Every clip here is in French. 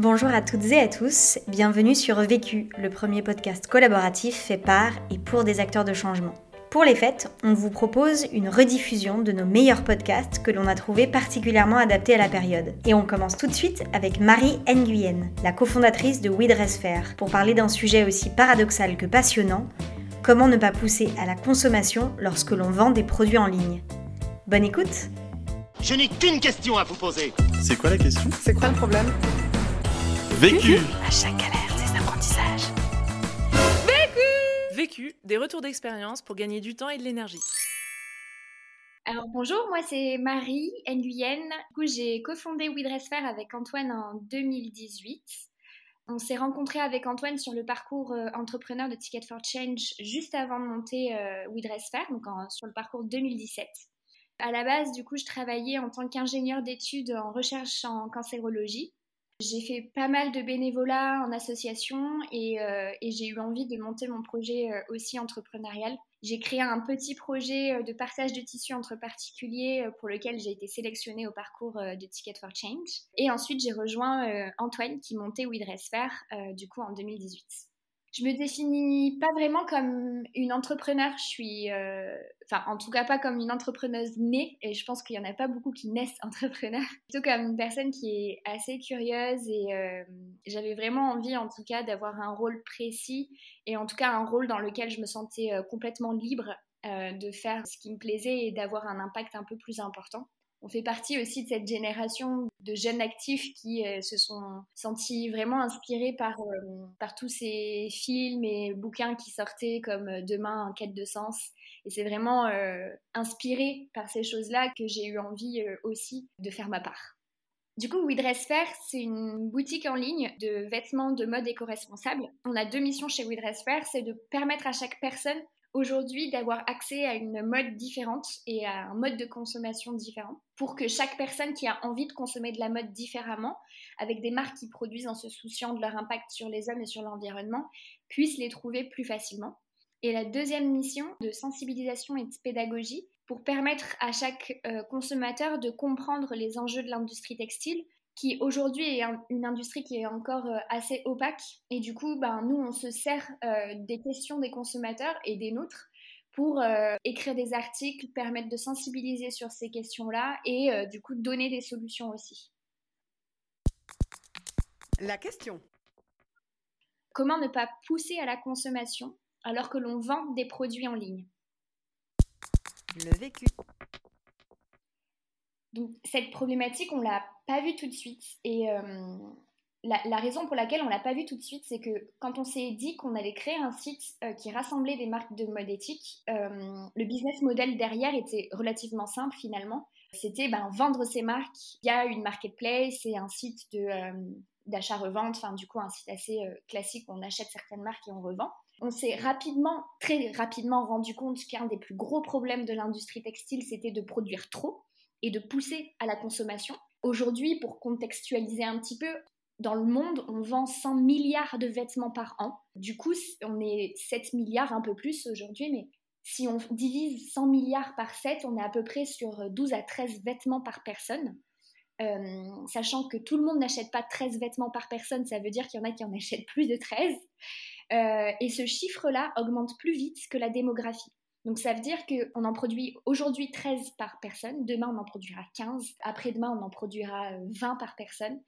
Bonjour à toutes et à tous, bienvenue sur Vécu, le premier podcast collaboratif fait par et pour des acteurs de changement. Pour les fêtes, on vous propose une rediffusion de nos meilleurs podcasts que l'on a trouvés particulièrement adaptés à la période. Et on commence tout de suite avec Marie Nguyen, la cofondatrice de WeDressFair, pour parler d'un sujet aussi paradoxal que passionnant, comment ne pas pousser à la consommation lorsque l'on vend des produits en ligne. Bonne écoute Je n'ai qu'une question à vous poser. C'est quoi la question? C'est quoi le problème? Vécu À chaque galère, des apprentissages. Vécu, des retours d'expérience pour gagner du temps et de l'énergie. Alors bonjour, moi c'est Marie Nguyen. Du coup, j'ai cofondé WeDressFair avec Antoine en 2018. On s'est rencontré avec Antoine sur le parcours euh, entrepreneur de Ticket for Change juste avant de monter euh, WeDressFair, donc en- sur le parcours 2017. À la base, du coup, je travaillais en tant qu'ingénieur d'études en recherche en cancérologie. J'ai fait pas mal de bénévolat en association et, euh, j'ai eu envie de monter mon projet euh, aussi entrepreneurial. J'ai créé un petit projet euh, de partage de tissus entre particuliers pour lequel j'ai été sélectionnée au parcours de Ticket for Change. Et ensuite, j'ai rejoint Antoine qui montait WeDressFair euh, du coup en 2018. Je me définis pas vraiment comme une entrepreneur. Je suis, euh, enfin, en tout cas pas comme une entrepreneuse née. Et je pense qu'il y en a pas beaucoup qui naissent entrepreneurs. Plutôt comme une personne qui est assez curieuse et euh, j'avais vraiment envie, en tout cas, d'avoir un rôle précis et en tout cas un rôle dans lequel je me sentais euh, complètement libre de faire ce qui me plaisait et d'avoir un impact un peu plus important. On fait partie aussi de cette génération de jeunes actifs qui euh, se sont sentis vraiment inspirés par, euh, par tous ces films et bouquins qui sortaient comme euh, Demain en quête de sens. Et c'est vraiment inspiré par ces choses-là que j'ai eu envie aussi de faire ma part. Du coup, WeDressFair, c'est une boutique en ligne de vêtements de mode éco-responsable. On a deux missions chez WeDressFair, c'est de permettre à chaque personne aujourd'hui d'avoir accès à une mode différente et à un mode de consommation différent pour que chaque personne qui a envie de consommer de la mode différemment, avec des marques qui produisent en se souciant de leur impact sur les hommes et sur l'environnement, puisse les trouver plus facilement. Et la deuxième mission de sensibilisation et de pédagogie pour permettre à chaque euh, consommateur de comprendre les enjeux de l'industrie textile qui aujourd'hui est un- une industrie qui est encore euh, assez opaque. Et du coup, ben, nous, on se sert euh, des questions des consommateurs et des nôtres pour euh, écrire des articles, permettre de sensibiliser sur ces questions-là et euh, du coup donner des solutions aussi. La question. Comment ne pas pousser à la consommation alors que l'on vend des produits en ligne? Le vécu. Donc cette problématique, on l'a pas vue tout de suite. Et euh, la, raison pour laquelle on l'a pas vue tout de suite, c'est que quand on s'est dit qu'on allait créer un site euh, qui rassemblait des marques de mode éthique, euh, le business model derrière était relativement simple finalement. C'était ben, vendre ces marques via une marketplace et un site d'achat-revente, enfin du coup un site assez classique où on achète certaines marques et on revend. On s'est rapidement, très rapidement rendu compte qu'un des plus gros problèmes de l'industrie textile, c'était de produire trop et de pousser à la consommation. Aujourd'hui, pour contextualiser un petit peu, dans le monde, on vend 100 milliards de vêtements par an. Du coup, on est 7 milliards, un peu plus aujourd'hui, mais si on divise 100 milliards par 7, on est à peu près sur 12 à 13 vêtements par personne. Euh, sachant que tout le monde n'achète pas 13 vêtements par personne, ça veut dire qu'il y en a qui en achètent plus de 13. Euh, et ce chiffre-là augmente plus vite que la démographie. Donc ça veut dire qu'on en produit aujourd'hui 13 par personne, demain on en produira 15, après-demain on en produira 20 par personne.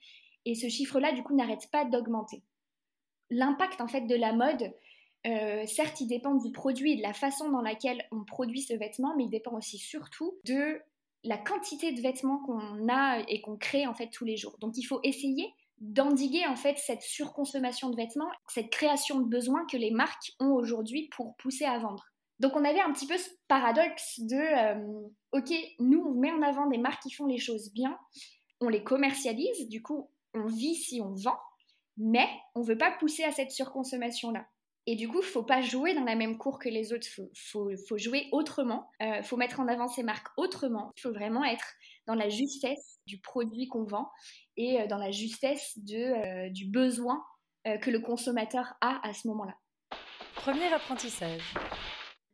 Et ce chiffre-là, du coup, n'arrête pas d'augmenter. L'impact, en fait, de la mode, euh, certes, il dépend du produit et de la façon dans laquelle on produit ce vêtement, mais il dépend aussi surtout de la quantité de vêtements qu'on a et qu'on crée, en fait, tous les jours. Donc il faut essayer d'endiguer, en fait, cette surconsommation de vêtements, cette création de besoins que les marques ont aujourd'hui pour pousser à vendre. Donc on avait un petit peu ce paradoxe de, euh, ok, nous on met en avant des marques qui font les choses bien, on les commercialise, du coup on vit si on vend, mais on veut pas pousser à cette surconsommation-là. Et du coup, faut pas jouer dans la même cour que les autres, faut, faut, faut, jouer autrement, euh, faut mettre en avant ces marques autrement, il faut vraiment être dans la justesse du produit qu'on vend et euh, dans la justesse de, euh, du besoin que le consommateur a à ce moment-là. Premier apprentissage.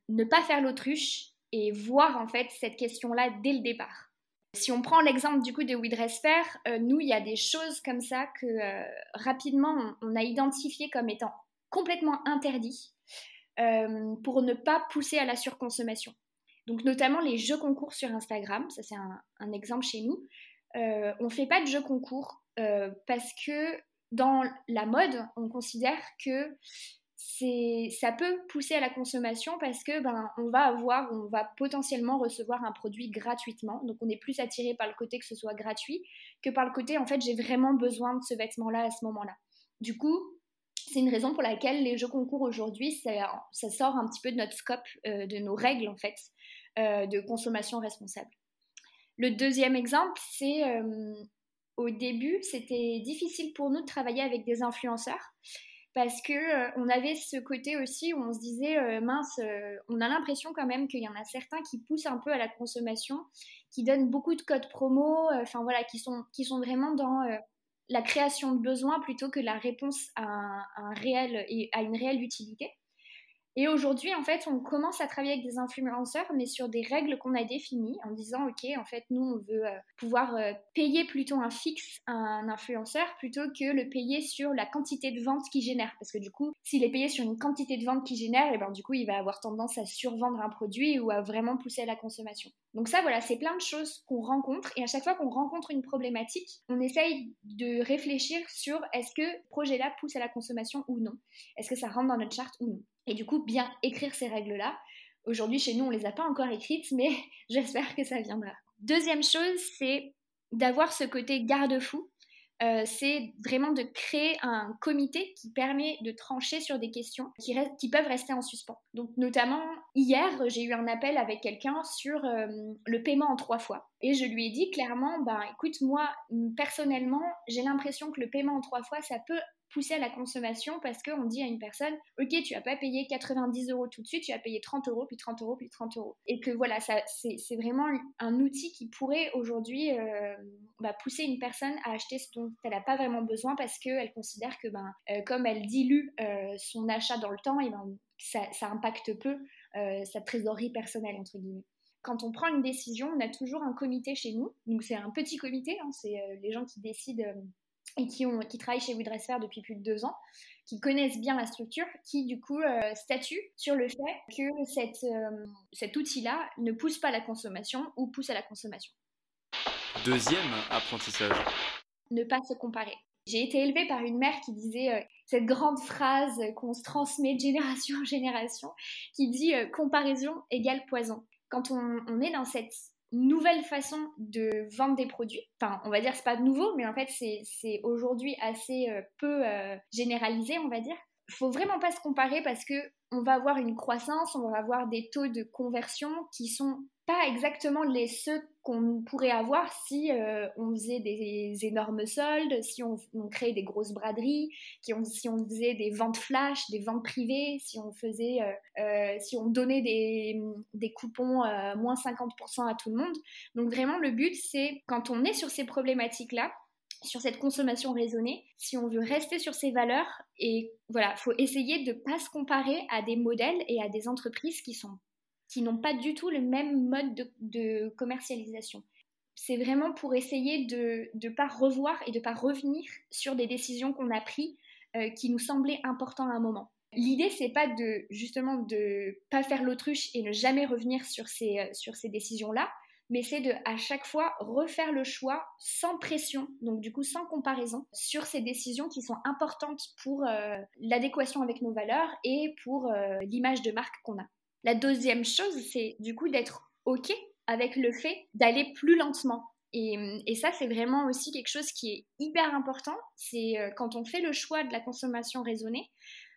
Ne pas faire l'autruche et voir en fait cette question-là dès le départ. Si on prend l'exemple du coup de WeDressFair, euh, nous, il y a des choses comme ça que euh, rapidement on, a identifié comme étant complètement interdits euh, pour ne pas pousser à la surconsommation. Donc notamment les jeux concours sur Instagram, ça c'est un, exemple chez nous. on ne fait pas de jeux concours parce que dans la mode, on considère que ça peut pousser à la consommation parce que ben on va avoir on va potentiellement recevoir un produit gratuitement. Donc on est plus attiré par le côté que ce soit gratuit que par le côté en fait j'ai vraiment besoin de ce vêtement là à ce moment là du coup c'est une raison pour laquelle les jeux concours aujourd'hui ça, ça, sort un petit peu de notre scope euh, de nos règles en fait euh, de consommation responsable. Le deuxième exemple c'est euh, au début c'était difficile pour nous de travailler avec des influenceurs parce que euh, on avait ce côté aussi où on se disait euh, mince, euh, on a l'impression quand même qu'il y en a certains qui poussent un peu à la consommation, qui donnent beaucoup de codes promo, enfin voilà, qui sont qui sont vraiment dans la création de besoins plutôt que la réponse à un réel et à une réelle utilité. Et aujourd'hui, en fait, on commence à travailler avec des influenceurs, mais sur des règles qu'on a définies, en disant, OK, en fait, nous, on veut euh, pouvoir euh, payer plutôt un fixe à un influenceur plutôt que le payer sur la quantité de ventes qu'il génère. Parce que du coup, s'il est payé sur une quantité de ventes qu'il génère, et eh ben, du coup, il va avoir tendance à survendre un produit ou à vraiment pousser à la consommation. Donc ça, voilà, c'est plein de choses qu'on rencontre. Et à chaque fois qu'on rencontre une problématique, on essaye de réfléchir sur est-ce que projet-là pousse à la consommation ou non? Est-ce que ça rentre dans notre charte ou non? Et du coup, bien écrire ces règles-là. Aujourd'hui, chez nous, on ne les a pas encore écrites, mais j'espère que ça viendra. Deuxième chose, c'est d'avoir ce côté garde-fou. Euh, c'est vraiment de créer un comité qui permet de trancher sur des questions qui, peuvent rester en suspens. Donc notamment, hier, j'ai eu un appel avec quelqu'un sur euh, le paiement en trois fois. Et je lui ai dit clairement, ben écoute, moi, personnellement, j'ai l'impression que le paiement en trois fois, ça peut pousser à la consommation parce qu'on dit à une personne, ok, tu vas pas payer 90 euros tout de suite, tu vas payer 30 euros, puis 30 euros, puis 30 euros. Et que voilà, ça, c'est, vraiment un outil qui pourrait aujourd'hui euh, bah, pousser une personne à acheter ce dont elle n'a pas vraiment besoin parce qu'elle considère que ben, euh, comme elle dilue euh, son achat dans le temps, et ben, ça, ça impacte peu sa trésorerie personnelle, entre guillemets quand on prend une décision, on a toujours un comité chez nous. Donc c'est un petit comité, hein, c'est les gens qui décident et qui, ont, qui travaillent chez WeDressFair depuis plus de deux ans, qui connaissent bien la structure, qui du coup euh, statuent sur le fait que cette, euh, cet outil-là ne pousse pas à la consommation ou pousse à la consommation. Deuxième apprentissage. Ne pas se comparer. J'ai été élevée par une mère qui disait euh, cette grande phrase qu'on se transmet de génération en génération, qui dit comparaison égale poison. Quand on, on est dans cette nouvelle façon de vendre des produits. Enfin, on va dire c'est pas nouveau, mais en fait c'est aujourd'hui assez euh, peu euh, généralisé, on va dire. Faut vraiment pas se comparer parce que on va avoir une croissance, on va avoir des taux de conversion qui sont pas exactement les ceux qu'on pourrait avoir si euh, on faisait des, énormes soldes, si on, créait des grosses braderies, si on, faisait des ventes flash, des ventes privées, si on faisait, euh, euh, si on donnait des, coupons moins 50% à tout le monde. Donc vraiment le but c'est quand on est sur ces problématiques là, sur cette consommation raisonnée, si on veut rester sur ces valeurs, et voilà, faut essayer de pas se comparer à des modèles et à des entreprises qui sont qui n'ont pas du tout le même mode de, commercialisation. C'est vraiment pour essayer de ne pas revoir et de ne pas revenir sur des décisions qu'on a prises euh, qui nous semblaient importantes à un moment. L'idée, c'est pas de justement de pas faire l'autruche et ne jamais revenir sur ces, euh, sur ces décisions-là, mais c'est de à chaque fois refaire le choix sans pression, donc du coup sans comparaison, sur ces décisions qui sont importantes pour euh, l'adéquation avec nos valeurs et pour l'image de marque qu'on a. La deuxième chose, c'est du coup d'être OK avec le fait d'aller plus lentement. Et, ça, c'est vraiment aussi quelque chose qui est hyper important. C'est euh, quand on fait le choix de la consommation raisonnée,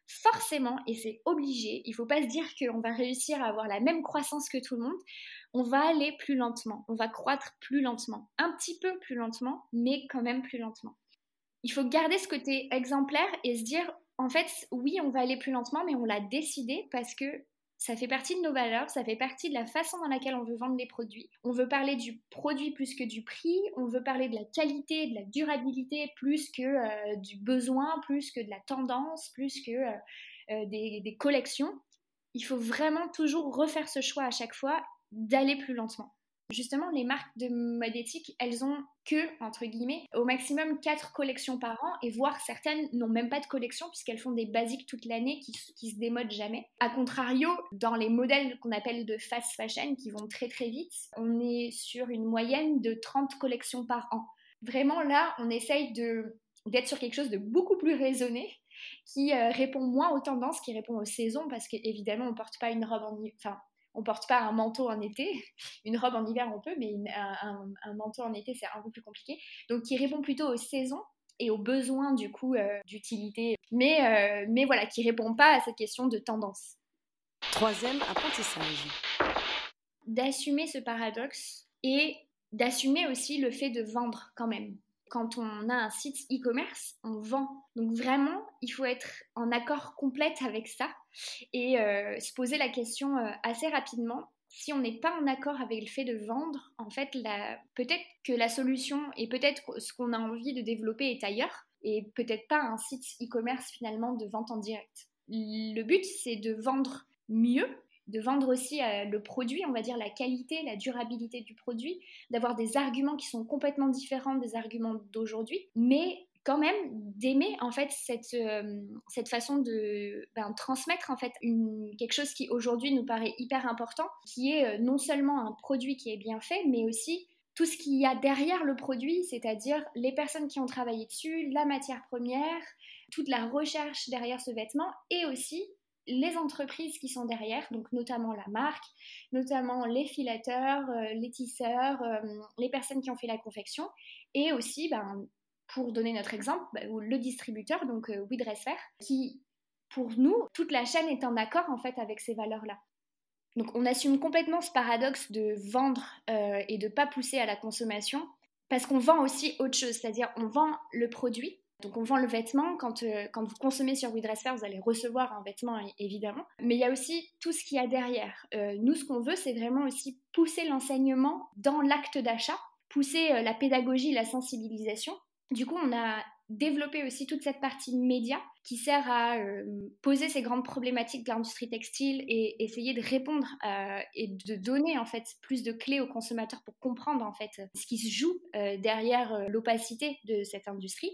forcément, et c'est obligé, il ne faut pas se dire qu'on va réussir à avoir la même croissance que tout le monde. On va aller plus lentement, on va croître plus lentement, un petit peu plus lentement, mais quand même plus lentement. Il faut garder ce côté exemplaire et se dire, en fait, oui, on va aller plus lentement, mais on l'a décidé parce que ça fait partie de nos valeurs, ça fait partie de la façon dans laquelle on veut vendre les produits. On veut parler du produit plus que du prix, on veut parler de la qualité, de la durabilité plus que euh, du besoin, plus que de la tendance, plus que euh, euh, des, des collections. Il faut vraiment toujours refaire ce choix à chaque fois d'aller plus lentement. Justement, les marques de mode éthique, elles ont que, entre guillemets, au maximum 4 collections par an, et voire certaines n'ont même pas de collection puisqu'elles font des basiques toute l'année qui, se démodent jamais. A contrario, dans les modèles qu'on appelle de fast fashion, qui vont très très vite, on est sur une moyenne de 30 collections par an. Vraiment là, on essaye d'être sur quelque chose de beaucoup plus raisonné qui euh, répond moins aux tendances, qui répond aux saisons, parce qu'évidemment, on porte pas une robe en... Enfin, on porte pas un manteau en été. Une robe en hiver, on peut, mais un, manteau en été, c'est un peu plus compliqué. Donc, qui répond plutôt aux saisons et aux besoins, du coup, euh, d'utilité. Mais, euh, mais voilà, qui répond pas à cette question de tendance. Troisième apprentissage. D'assumer ce paradoxe et d'assumer aussi le fait de vendre quand même quand on a un site e-commerce, on vend. Donc vraiment, il faut être en accord complet avec ça et euh, se poser la question euh, assez rapidement. Si on n'est pas en accord avec le fait de vendre, en fait, peut-être que la solution et peut-être ce qu'on a envie de développer est ailleurs et peut-être pas un site e-commerce finalement de vente en direct. Le but, c'est de vendre mieux de vendre aussi euh, le produit, on va dire la qualité, la durabilité du produit, d'avoir des arguments qui sont complètement différents des arguments d'aujourd'hui, mais quand même d'aimer en fait cette, euh, cette façon de ben, transmettre en fait quelque chose qui aujourd'hui nous paraît hyper important, qui est euh, non seulement un produit qui est bien fait, mais aussi tout ce qu'il y a derrière le produit, c'est-à-dire les personnes qui ont travaillé dessus, la matière première, toute la recherche derrière ce vêtement et aussi les entreprises qui sont derrière, donc notamment la marque, notamment les filateurs, euh, les tisseurs, euh, les personnes qui ont fait la confection, et aussi, ben, pour donner notre exemple, ben, le distributeur, donc euh, qui, pour nous, toute la chaîne est en accord en fait avec ces valeurs-là. Donc on assume complètement ce paradoxe de vendre euh, et de pas pousser à la consommation, parce qu'on vend aussi autre chose, c'est-à-dire on vend le produit, donc on vend le vêtement, quand, euh, quand vous consommez sur WeDressFair, vous allez recevoir un vêtement évidemment, mais il y a aussi tout ce qu'il y a derrière. Euh, nous, ce qu'on veut, c'est vraiment aussi pousser l'enseignement dans l'acte d'achat, pousser euh, la pédagogie, la sensibilisation. Du coup, on a développé aussi toute cette partie média qui sert à poser ces grandes problématiques de l'industrie textile et essayer de répondre et de donner en fait plus de clés aux consommateurs pour comprendre en fait ce qui se joue derrière l'opacité de cette industrie.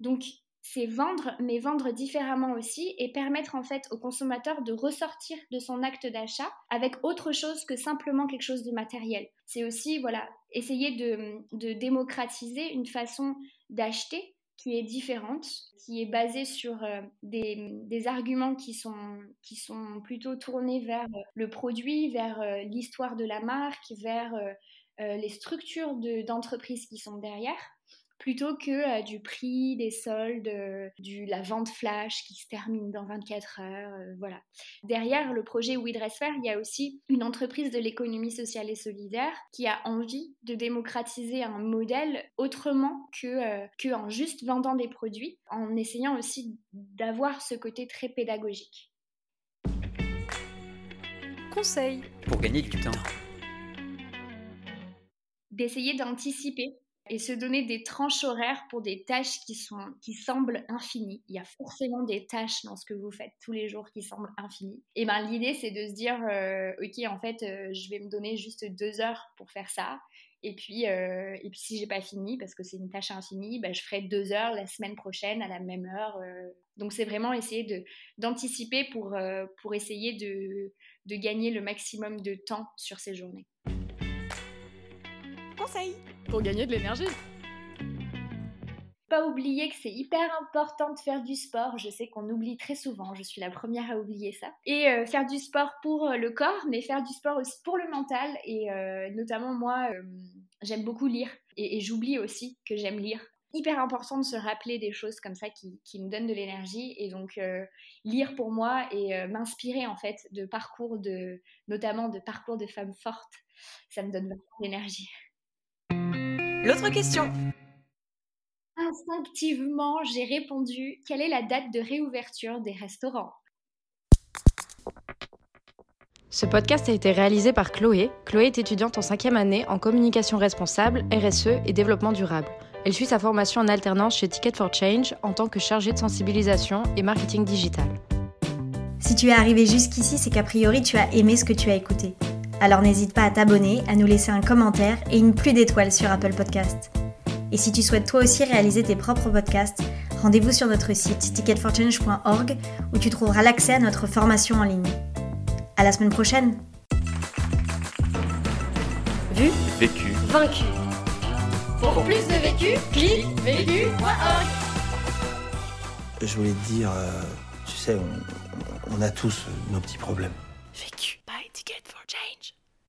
Donc, c'est vendre, mais vendre différemment aussi et permettre en fait au consommateur de ressortir de son acte d'achat avec autre chose que simplement quelque chose de matériel. C'est aussi, voilà, essayer de, démocratiser une façon d'acheter qui est différente, qui est basée sur euh, des, arguments qui sont, qui sont plutôt tournés vers euh, le produit, vers euh, l'histoire de la marque, vers les structures d'entreprise qui sont derrière plutôt que euh, du prix, des soldes, euh, du, la vente flash qui se termine dans 24 heures. Euh, voilà. Derrière le projet We il y a aussi une entreprise de l'économie sociale et solidaire qui a envie de démocratiser un modèle autrement que, que en juste vendant des produits, en essayant aussi d'avoir ce côté très pédagogique. Conseil pour gagner du temps. D'essayer d'anticiper et se donner des tranches horaires pour des tâches qui, sont, qui semblent infinies. Il y a forcément des tâches dans ce que vous faites tous les jours qui semblent infinies. Et ben l'idée c'est de se dire, euh, ok en fait euh, je vais me donner juste deux heures pour faire ça. Et puis, euh, et puis si j'ai pas fini, parce que c'est une tâche infinie, ben, je ferai deux heures la semaine prochaine à la même heure. Donc c'est vraiment essayer d'anticiper pour, pour essayer de, de gagner le maximum de temps sur ces journées. Pour gagner de l'énergie. Pas oublier que c'est hyper important de faire du sport. Je sais qu'on oublie très souvent, je suis la première à oublier ça. Et euh, faire du sport pour euh, le corps, mais faire du sport aussi pour le mental. Et euh, notamment moi, j'aime beaucoup lire. Et, j'oublie aussi que j'aime lire hyper important de se rappeler des choses comme ça qui, qui nous donnent de l'énergie et donc lire pour moi et m'inspirer en fait de parcours de notamment de parcours de femmes fortes ça me donne vraiment de l'énergie L'autre question. Instinctivement, j'ai répondu quelle est la date de réouverture des restaurants? Ce podcast a été réalisé par Chloé. Chloé est étudiante en cinquième année en communication responsable, RSE et développement durable. Elle suit sa formation en alternance chez Ticket for Change en tant que chargée de sensibilisation et marketing digital. Si tu es arrivé jusqu'ici, c'est qu'a priori tu as aimé ce que tu as écouté. Alors n'hésite pas à t'abonner, à nous laisser un commentaire et une pluie d'étoiles sur Apple Podcast. Et si tu souhaites toi aussi réaliser tes propres podcasts, rendez-vous sur notre site ticketforchange.org où tu trouveras l'accès à notre formation en ligne. À la semaine prochaine. Vu, Vécu. vaincu. Pour plus de vécu, clique vécu.org. Je voulais te dire, euh, tu sais, on, on a tous nos petits problèmes. Vécu by Ticket for Change.